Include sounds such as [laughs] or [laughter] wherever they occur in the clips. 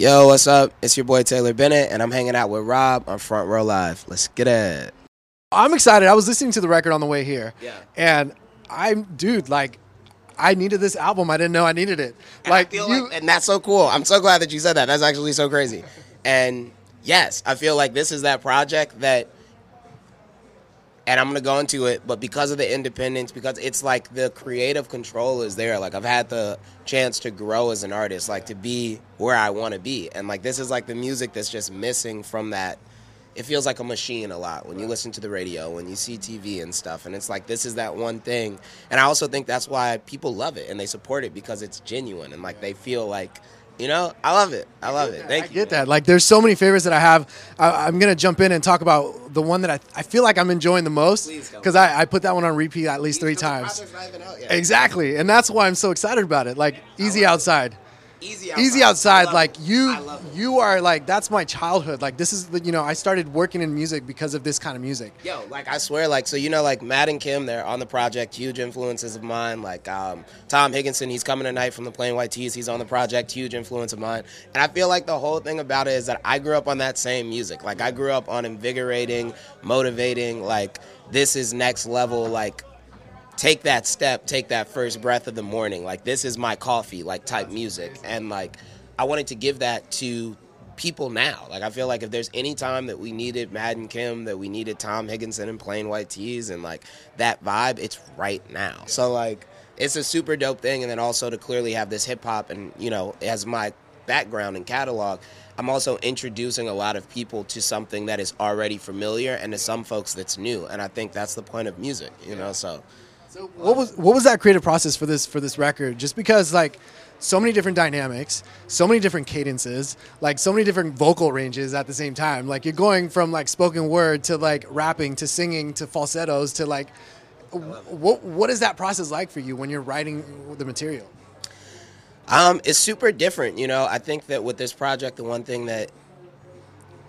Yo, what's up? It's your boy Taylor Bennett, and I'm hanging out with Rob on Front Row Live. Let's get it. I'm excited. I was listening to the record on the way here. Yeah. And I'm, dude, like, I needed this album. I didn't know I needed it. And Like, you, like- and that's so cool. I'm so glad that you said that. That's actually so crazy. And yes, I feel like this is that project that, and I'm gonna go into it, but because of the independence, because it's like the creative control is there. Like I've had the chance to grow as an artist, like to be where I want to be, and like this is like the music that's just missing from that. It feels like a machine a lot when you listen to the radio, when you see TV and stuff, and it's like this is that one thing. And I also think that's why people love it and they support it because it's genuine and like they feel like, you know, I love it. I love it. Thank I you. get that. Like, there's so many favorites that I have. I, I'm going to jump in and talk about the one that I, I feel like I'm enjoying the most because I, I put that one on repeat at least three times. project's not even out yet. Exactly. And that's why I'm so excited about it. Like, Easy Outside. Easy Easy outside, like it. you, I love it. you are like that's my childhood. Like this is the, you know, I started working in music because of this kind of music. Yo, like I swear, like so you know, like Matt and Kim, they're on the project, huge influences of mine. Like um, Tom Higginson, he's coming tonight from the Plain White T's. He's on the project, huge influence of mine. And I feel like the whole thing about it is that I grew up on that same music. Like I grew up on invigorating, motivating. Like this is next level. Like take that step, take that first breath of the morning. Like this is my coffee, like type music. And like I wanted to give that to people now. Like I feel like if there's any time that we needed and Kim, that we needed Tom Higginson and Plain White T's and like that vibe, it's right now. So like it's a super dope thing and then also to clearly have this hip hop and you know, as my background and catalog, I'm also introducing a lot of people to something that is already familiar and to some folks that's new. And I think that's the point of music, you know, so So what was what was that creative process for this for this record? Just because like so many different dynamics, so many different cadences, like so many different vocal ranges at the same time. Like you're going from like spoken word to like rapping to singing to falsettos to like what what is that process like for you when you're writing the material? Um, it's super different, you know. I think that with this project, the one thing that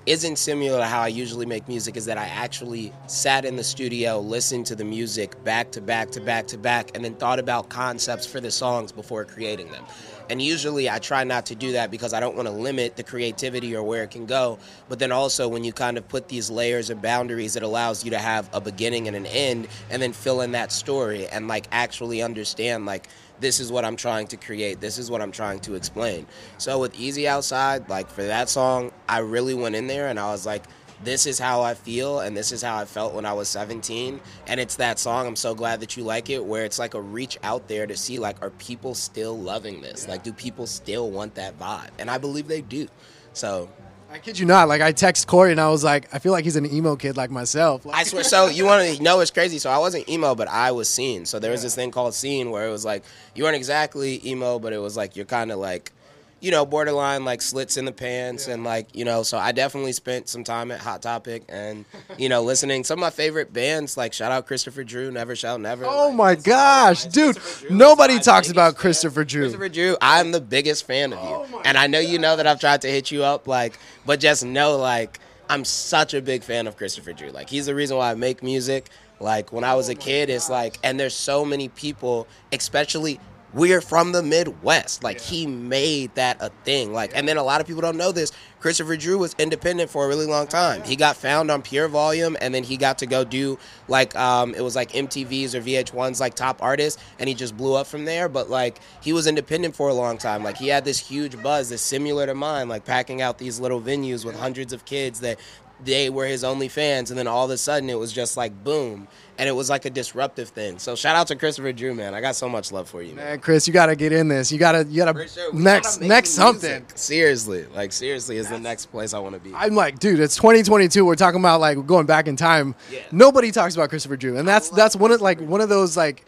isn't similar to how I usually make music is that I actually sat in the studio, listened to the music back to back to back to back, and then thought about concepts for the songs before creating them. And usually I try not to do that because I don't want to limit the creativity or where it can go. But then also when you kind of put these layers of boundaries, it allows you to have a beginning and an end and then fill in that story and like actually understand like this is what I'm trying to create. This is what I'm trying to explain. So with Easy Outside, like for that song, I really went in there and I was like, this is how I feel and this is how I felt when I was 17. And it's that song, I'm so glad that you like it, where it's like a reach out there to see like, are people still loving this? Like, do people still want that vibe? And I believe they do. So I kid you not. Like I text Corey and I was like, I feel like he's an emo kid like myself. Like, I swear. So you want to know it's crazy? So I wasn't emo, but I was seen. So there was this thing called scene where it was like you weren't exactly emo, but it was like you're kind of like, you know, borderline like slits in the pants and like you know. So I definitely spent some time at Hot Topic and you know listening some of my favorite bands like shout out Christopher Drew, Never Shout Never. oh Like, my gosh, dude! Christopher Drew is Nobody talks biggest about fan. Christopher Drew. Christopher Drew, I'm the biggest fan of you. Oh and I know you know that I've tried to hit you up, like, but just know, like, I'm such a big fan of Christopher Drew. Like, he's the reason why I make music. Like, when I was a oh kid, it's like, and there's so many people, especially we're from the Midwest. Like, he made that a thing. Like, and then a lot of people don't know this. Christopher Drew was independent for a really long time. He got found on Pure Volume, and then he got to go do like um, it was like MTV's or VH1's like top artist, and he just blew up from there. But like he was independent for a long time. Like he had this huge buzz that's similar to mine, like packing out these little venues with hundreds of kids that they were his only fans, and then all of a sudden it was just like boom, and it was like a disruptive thing. So shout out to Christopher Drew, man. I got so much love for you, man. Man, Chris, you gotta get in this. You gotta, you gotta sure. Next, gotta make next music. something. Seriously, like seriously, is the next place I want to be. I'm like, dude, it's 2022. We're talking about like going back in time. Yeah. Nobody talks about Christopher Drew, and that's that's one of like one of those like,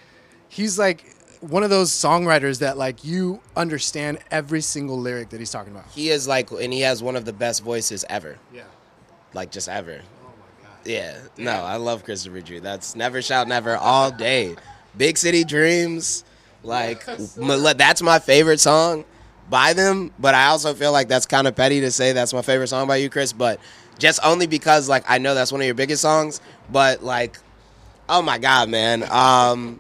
he's like one of those songwriters that like you understand every single lyric that he's talking about. he is like, and he has one of the best voices ever. Yeah. Like just ever. Yeah, no, I love Christopher Drew. That's never shout never all day. Big City Dreams, like [laughs] that's my favorite song by them. But I also feel like that's kind of petty to say that's my favorite song by you, Chris. But just only because like I know that's one of your biggest songs. But like, oh my god, man, um,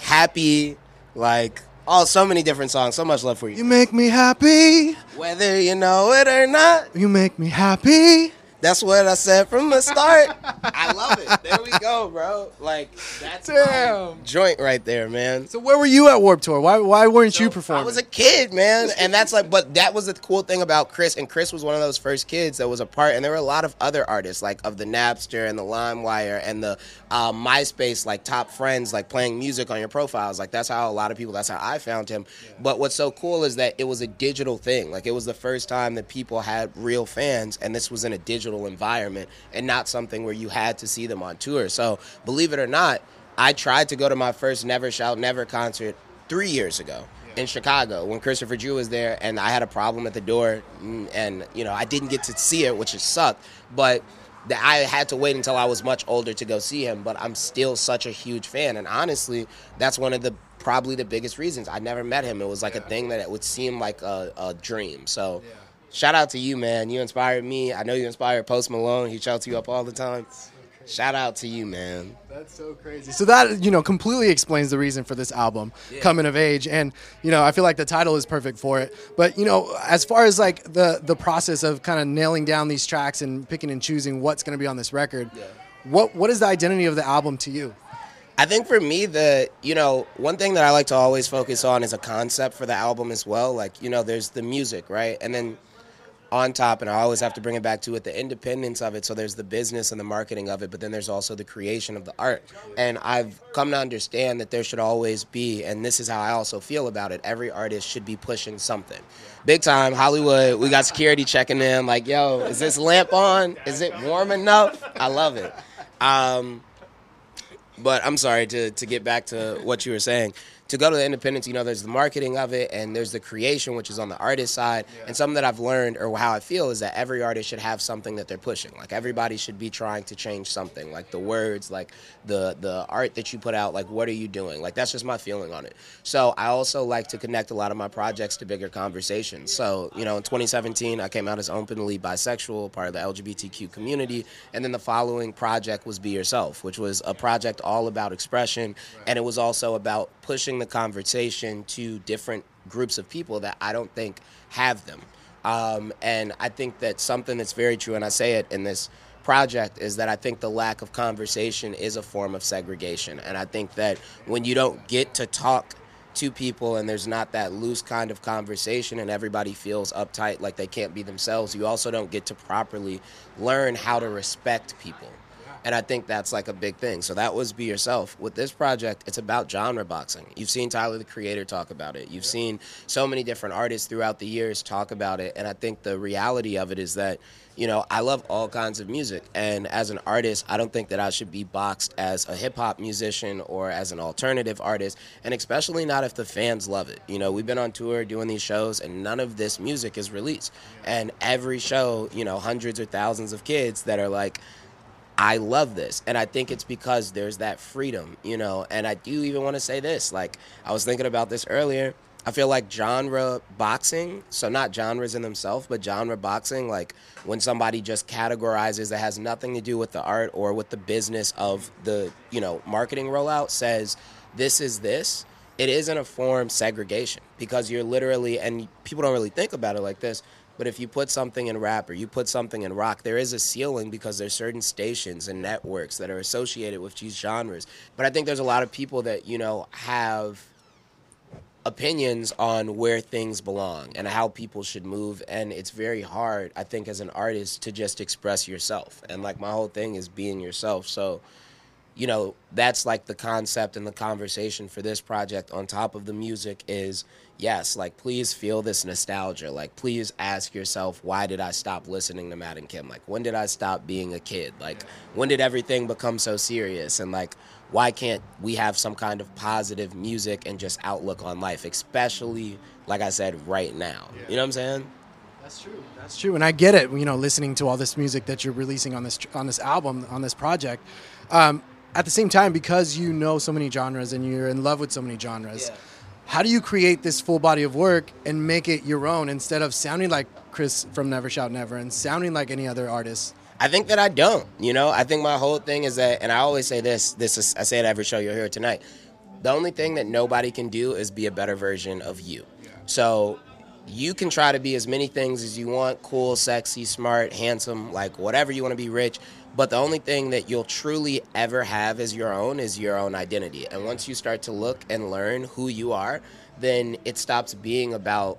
happy, like Oh, so many different songs. So much love for You you. make me happy. Whether you know it or not, You make me happy. That's what I said from the start. [laughs] I love it. There we go, bro. Like that's my Damn. joint right there, man. So where were you at Warped Tour? Why why weren't you performing? I was a kid, man, and that's like. But that was the cool thing about Chris, and Chris was one of those first kids that was a part. And there were a lot of other artists, like of the Napster and the LimeWire and the uh, MySpace, like top friends, like playing music on your profiles. Like that's how a lot of people. That's how I found him. But what's so cool is that it was a digital thing. Like it was the first time that people had real fans, and this was in a digital environment and not something where you had to see them on tour. So believe it or not, I tried to go to my first Never Shout Never concert three years ago in Chicago when Christopher Drew was there, and I had a problem at the door, and you know I didn't get to see it, which is sucked. But that I had to wait until I was much older to go see him. But I'm still such a huge fan, and honestly, that's one of the probably the biggest reasons I never met him. It was like a thing that it would seem like a, a dream. So. Shout out to you, man. You inspired me. I know you inspired Post Malone. He shouts you up all the time. Shout out to you, man. That's so crazy. So that you know completely explains the reason for this album, Coming of Age, and you know I feel like the title is perfect for it. But you know, as far as like the the process of kind of nailing down these tracks and picking and choosing what's going to be on this record, what what is the identity of the album to you? I think for me, the you know one thing that I like to always focus on is a concept for the album as well. Like you know, there's the music, right, and then on top, and I always have to bring it back to it, the independence of it. So there's the business and the marketing of it, but then there's also the creation of the art. And I've come to understand that there should always be, and this is how I also feel about it. Every artist should be pushing something. Big time Hollywood. We got security checking in, like, yo, is this lamp on? Is it warm enough? I love it. Um, but I'm sorry to to get back to what you were saying. To go to the independence, you know, there's the marketing of it, and there's the creation, which is on the artist side. And something that I've learned, or how I feel, is that every artist should have something that they're pushing. Like everybody should be trying to change something. Like the words, like the the art that you put out. Like what are you doing? Like that's just my feeling on it. So I also like to connect a lot of my projects to bigger conversations. So you know, in 2017, I came out as openly bisexual, part of the LGBTQ community, and then the following project was Be Yourself, which was a project all about expression, and it was also about pushing the conversation to different groups of people that I don't think have them. Um, and I think that something that's very true, and I say it in this project, is that I think the lack of conversation is a form of segregation. And I think that when you don't get to talk to people and there's not that loose kind of conversation and everybody feels uptight like they can't be themselves, you also don't get to properly learn how to respect people. And I think that's like a big thing. So that was Be Yourself. With this project, it's about genre boxing. You've seen Tyler the Creator talk about it. You've seen so many different artists throughout the years talk about it. And I think the reality of it is that, you know, I love all kinds of music. And as an artist, I don't think that I should be boxed as a hip hop musician or as an alternative artist. And especially not if the fans love it. You know, we've been on tour doing these shows and none of this music is released. And every show, you know, hundreds or thousands of kids that are like, I love this. And I think it's because there's that freedom, you know. And I do even want to say this. Like, I was thinking about this earlier. I feel like genre boxing, so not genres in themselves, but genre boxing, like when somebody just categorizes that has nothing to do with the art or with the business of the, you know, marketing rollout, says this is this, it is in a form segregation because you're literally, and people don't really think about it like this, but if you put something in rap or you put something in rock, there is a ceiling because there's certain stations and networks that are associated with these genres. But I think there's a lot of people that, you know, have opinions on where things belong and how people should move. And it's very hard i think as an artist to just express yourself. And like my whole thing is being yourself. So you know that's like the concept and the conversation for this project on top of the music is yes like please feel this nostalgia like please ask yourself why did i stop listening to matt and kim like when did i stop being a kid like when did everything become so serious and like why can't we have some kind of positive music and just outlook on life especially like i said right now you know what i'm saying That's true. That's true, and I get it. You know, listening to all this music that you're releasing on this on this album on this project. Um, at the same time, because you know so many genres and you're in love with so many genres, Yeah. how do you create this full body of work and make it your own instead of sounding like Chris from Never Shout Never and sounding like any other artist? I think that I don't. You know, I think my whole thing is that, and I always say this. This is I say it every show you'll hear tonight. The only thing that nobody can do is be a better version of you. So you can try to be as many things as you want cool, sexy, smart, handsome, like whatever you want to be rich. But the only thing that you'll truly ever have as your own is your own identity. And once you start to look and learn who you are, then it stops being about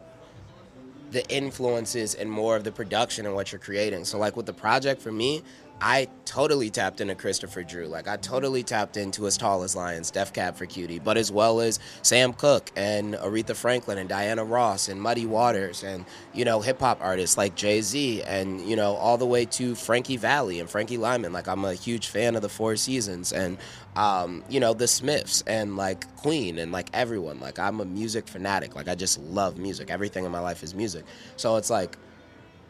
the influences and more of the production and what you're creating. So, like with the project for me, I totally tapped into Christopher Drew. Like I totally tapped into As Tall as Lions, Death Cab for Cutie, but as well as Sam Cooke and Aretha Franklin and Diana Ross and Muddy Waters and you know hip hop artists like Jay Z and you know all the way to Frankie Valli and Frankie Lymon. Like I'm a huge fan of the Four Seasons and um, you know the Smiths and like Queen and like everyone. Like I'm a music fanatic. Like I just love music. Everything in my life is music. So it's like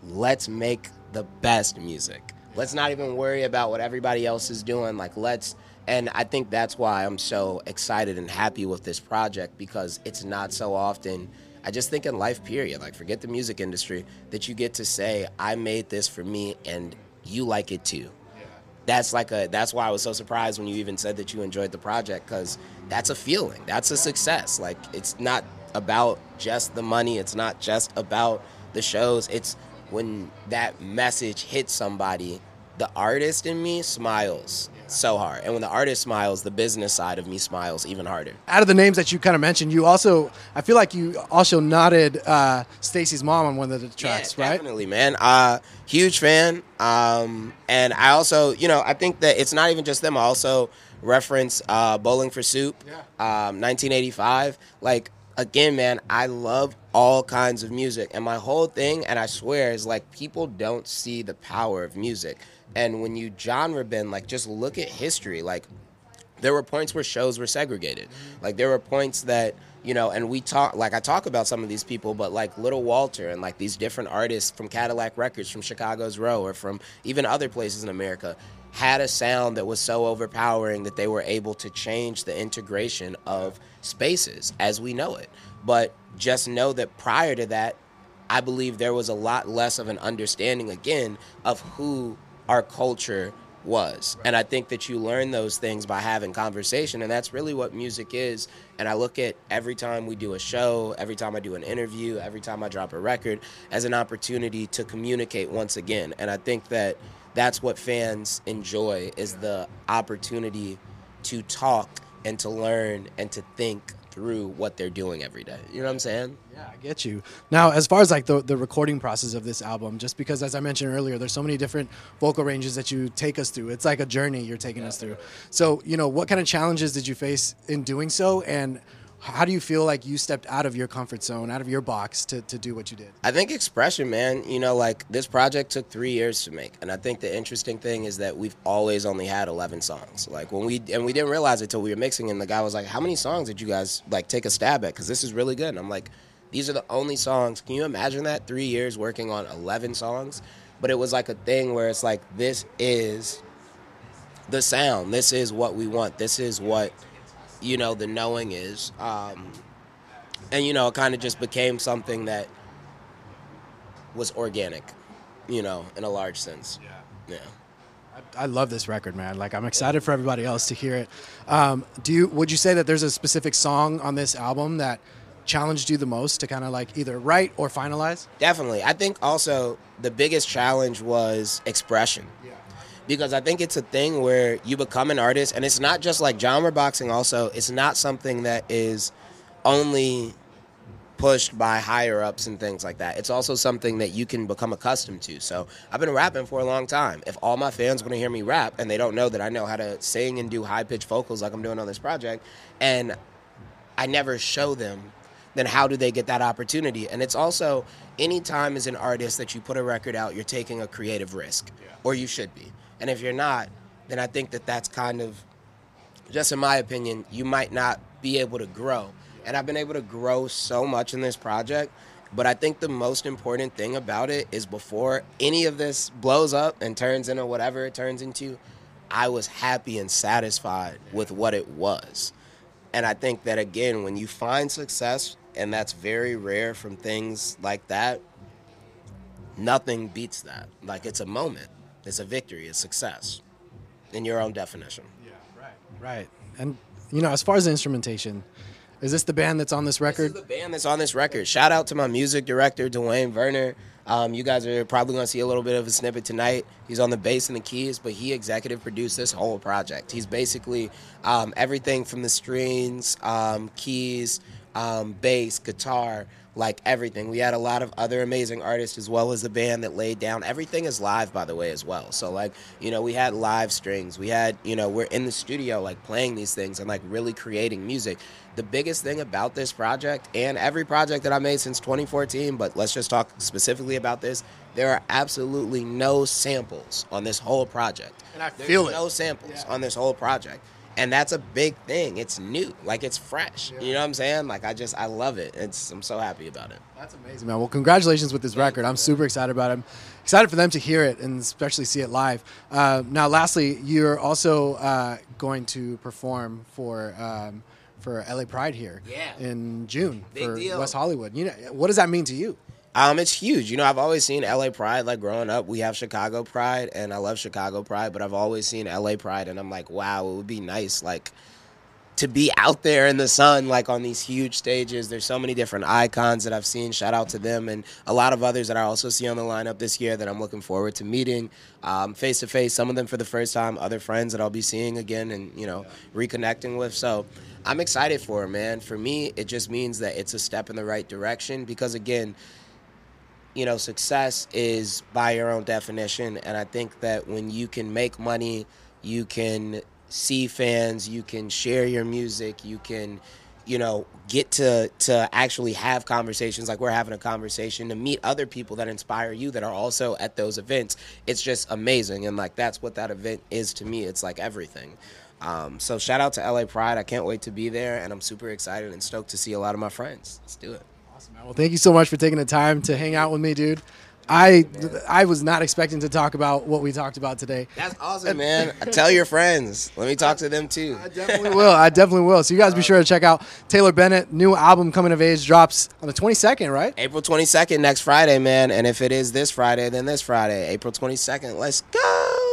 let's make the best music Let's not even worry about what everybody else is doing. Like, let's. And I think that's why I'm so excited and happy with this project because it's not so often. I just think in life, period, like forget the music industry, that you get to say, I made this for me and you like it too. That's like a, that's why I was so surprised when you even said that you enjoyed the project because that's a feeling. That's a success. Like, it's not about just the money, it's not just about the shows. It's when that message hits somebody, the artist in me smiles so hard. And when the artist smiles, the business side of me smiles even harder. Out of the names that you kind of mentioned, you also, I feel like you also nodded uh, Stacy's mom on one of the tracks, yeah, right? Definitely, man. Uh, huge fan. Um, and I also, you know, I think that it's not even just them. I also reference uh, Bowling for Soup, yeah. um, 1985. Like, again, man, I love all kinds of music. And my whole thing, and I swear, is like people don't see the power of music. And when you genre bend, like just look at history. Like there were points where shows were segregated. Like there were points that you know, and we talk like I talk about some of these people, but like Little Walter and like these different artists from Cadillac Records, from Chicago's Row, or from even other places in America, had a sound that was so overpowering that they were able to change the integration of spaces as we know it. But just know that prior to that, I believe there was a lot less of an understanding again of who our culture was. And I think that you learn those things by having conversation and that's really what music is. And I look at every time we do a show, every time I do an interview, every time I drop a record as an opportunity to communicate once again. And I think that that's what fans enjoy is the opportunity to talk and to learn and to think through what they're doing every day. You know what I'm saying? Yeah, I get you. Now, as far as like the, the recording process of this album, just because as I mentioned earlier, there's so many different vocal ranges that you take us through. It's like a journey you're taking yeah. us through. So, you know, what kind of challenges did you face in doing so? And how do you feel like you stepped out of your comfort zone, out of your box to, to do what you did? I think expression, man. You know, like this project took three years to make. And I think the interesting thing is that we've always only had 11 songs. Like when we, and we didn't realize it till we were mixing, and the guy was like, How many songs did you guys like take a stab at? Because this is really good. And I'm like, These are the only songs. Can you imagine that? Three years working on 11 songs? But it was like a thing where it's like, This is the sound. This is what we want. This is what you know the knowing is um, and you know it kind of just became something that was organic you know in a large sense yeah yeah I, I love this record, man. Like, I'm excited for everybody else to hear it. Um, do you? Would you say that there's a specific song on this album that challenged you the most to kind of like either write or finalize? Definitely. I think also the biggest challenge was expression. Yeah because I think it's a thing where you become an artist, and it's not just like genre boxing. Also, it's not something that is only pushed by higher ups and things like that. It's also something that you can become accustomed to. So I've been rapping for a long time. If all my fans want to hear me rap and they don't know that I know how to sing and do high pitched vocals like I'm doing on this project, and I never show them, then how do they get that opportunity? And it's also anytime as an artist that you put a record out, you're taking a creative risk, yeah. or you should be. And if you're not, then I think that that's kind of, just in my opinion, you might not be able to grow. And I've been able to grow so much in this project. But I think the most important thing about it is before any of this blows up and turns into whatever it turns into, I was happy and satisfied with what it was. And I think that again, when you find success, and that's very rare from things like that, nothing beats that. Like it's a moment. It's a victory, a success, in your own definition. Yeah, right, right. And You know, as far as the instrumentation, is this the band that's on this This record? is the band that's on this record. Shout out to my music director, Dwayne Werner. Um, you guys are probably going to see a little bit of a snippet tonight. He's on the bass and the keys, but he executive produced this whole project. He's basically um, everything from the strings, um, keys, um, bass, guitar, like everything. We had a lot of other amazing artists as well as the band that laid down. Everything is live, by the way, as well. So, like, you know, we had live strings. We had, you know, we're in the studio, like, playing these things and, like, really creating music. The biggest thing about this project and every project that I made since 2014, but let's just talk specifically about this, there are absolutely no samples on this whole project. And I There's feel it. no samples Yeah. on this whole project. And that's a big thing. It's new. Like it's fresh. You know what I'm saying? Like I just I love it. It's I'm so happy about it. That's amazing, man. Well, congratulations with this record. I'm super excited about it. I'm excited for them to hear it and especially see it live. Uh, now, lastly, you're also uh, going to perform for um, for LA Pride here Yeah. in June Big for deal. West Hollywood. You know, what does that mean to you? Um, it's huge. You know, I've always seen LA Pride. Like growing up, we have Chicago Pride, and I love Chicago Pride. But I've always seen LA Pride, and I'm like, wow, it would be nice, like, to be out there in the sun, like on these huge stages. There's so many different icons that I've seen. Shout out to them, and a lot of others that I also see on the lineup this year that I'm looking forward to meeting face to face. Some of them for the first time, other friends that I'll be seeing again, and you know, reconnecting with. So. I'm excited for it, man. For me, it just means that it's a step in the right direction because, again, you know, success is by your own definition. And I think that when you can make money, you can see fans, you can share your music, you can, you know, get to to actually have conversations like we're having a conversation to meet other people that inspire you that are also at those events. It's just amazing, and like that's what that event is to me. It's like everything. Um, so shout out to LA Pride. I can't wait to be there, and I'm super excited and stoked to see a lot of my friends. Let's do it. Awesome. Well, thank you so much for taking the time to hang out with me, dude. I I was not expecting to talk about what we talked about today. That's awesome, man. Tell your friends. Let me talk to them too. I definitely will. I definitely will. So you guys be sure to check out Taylor Bennett. New album coming of age drops on the 22nd, right? April 22nd, next Friday, man. And if it is this Friday, then this Friday, April 22nd. Let's go.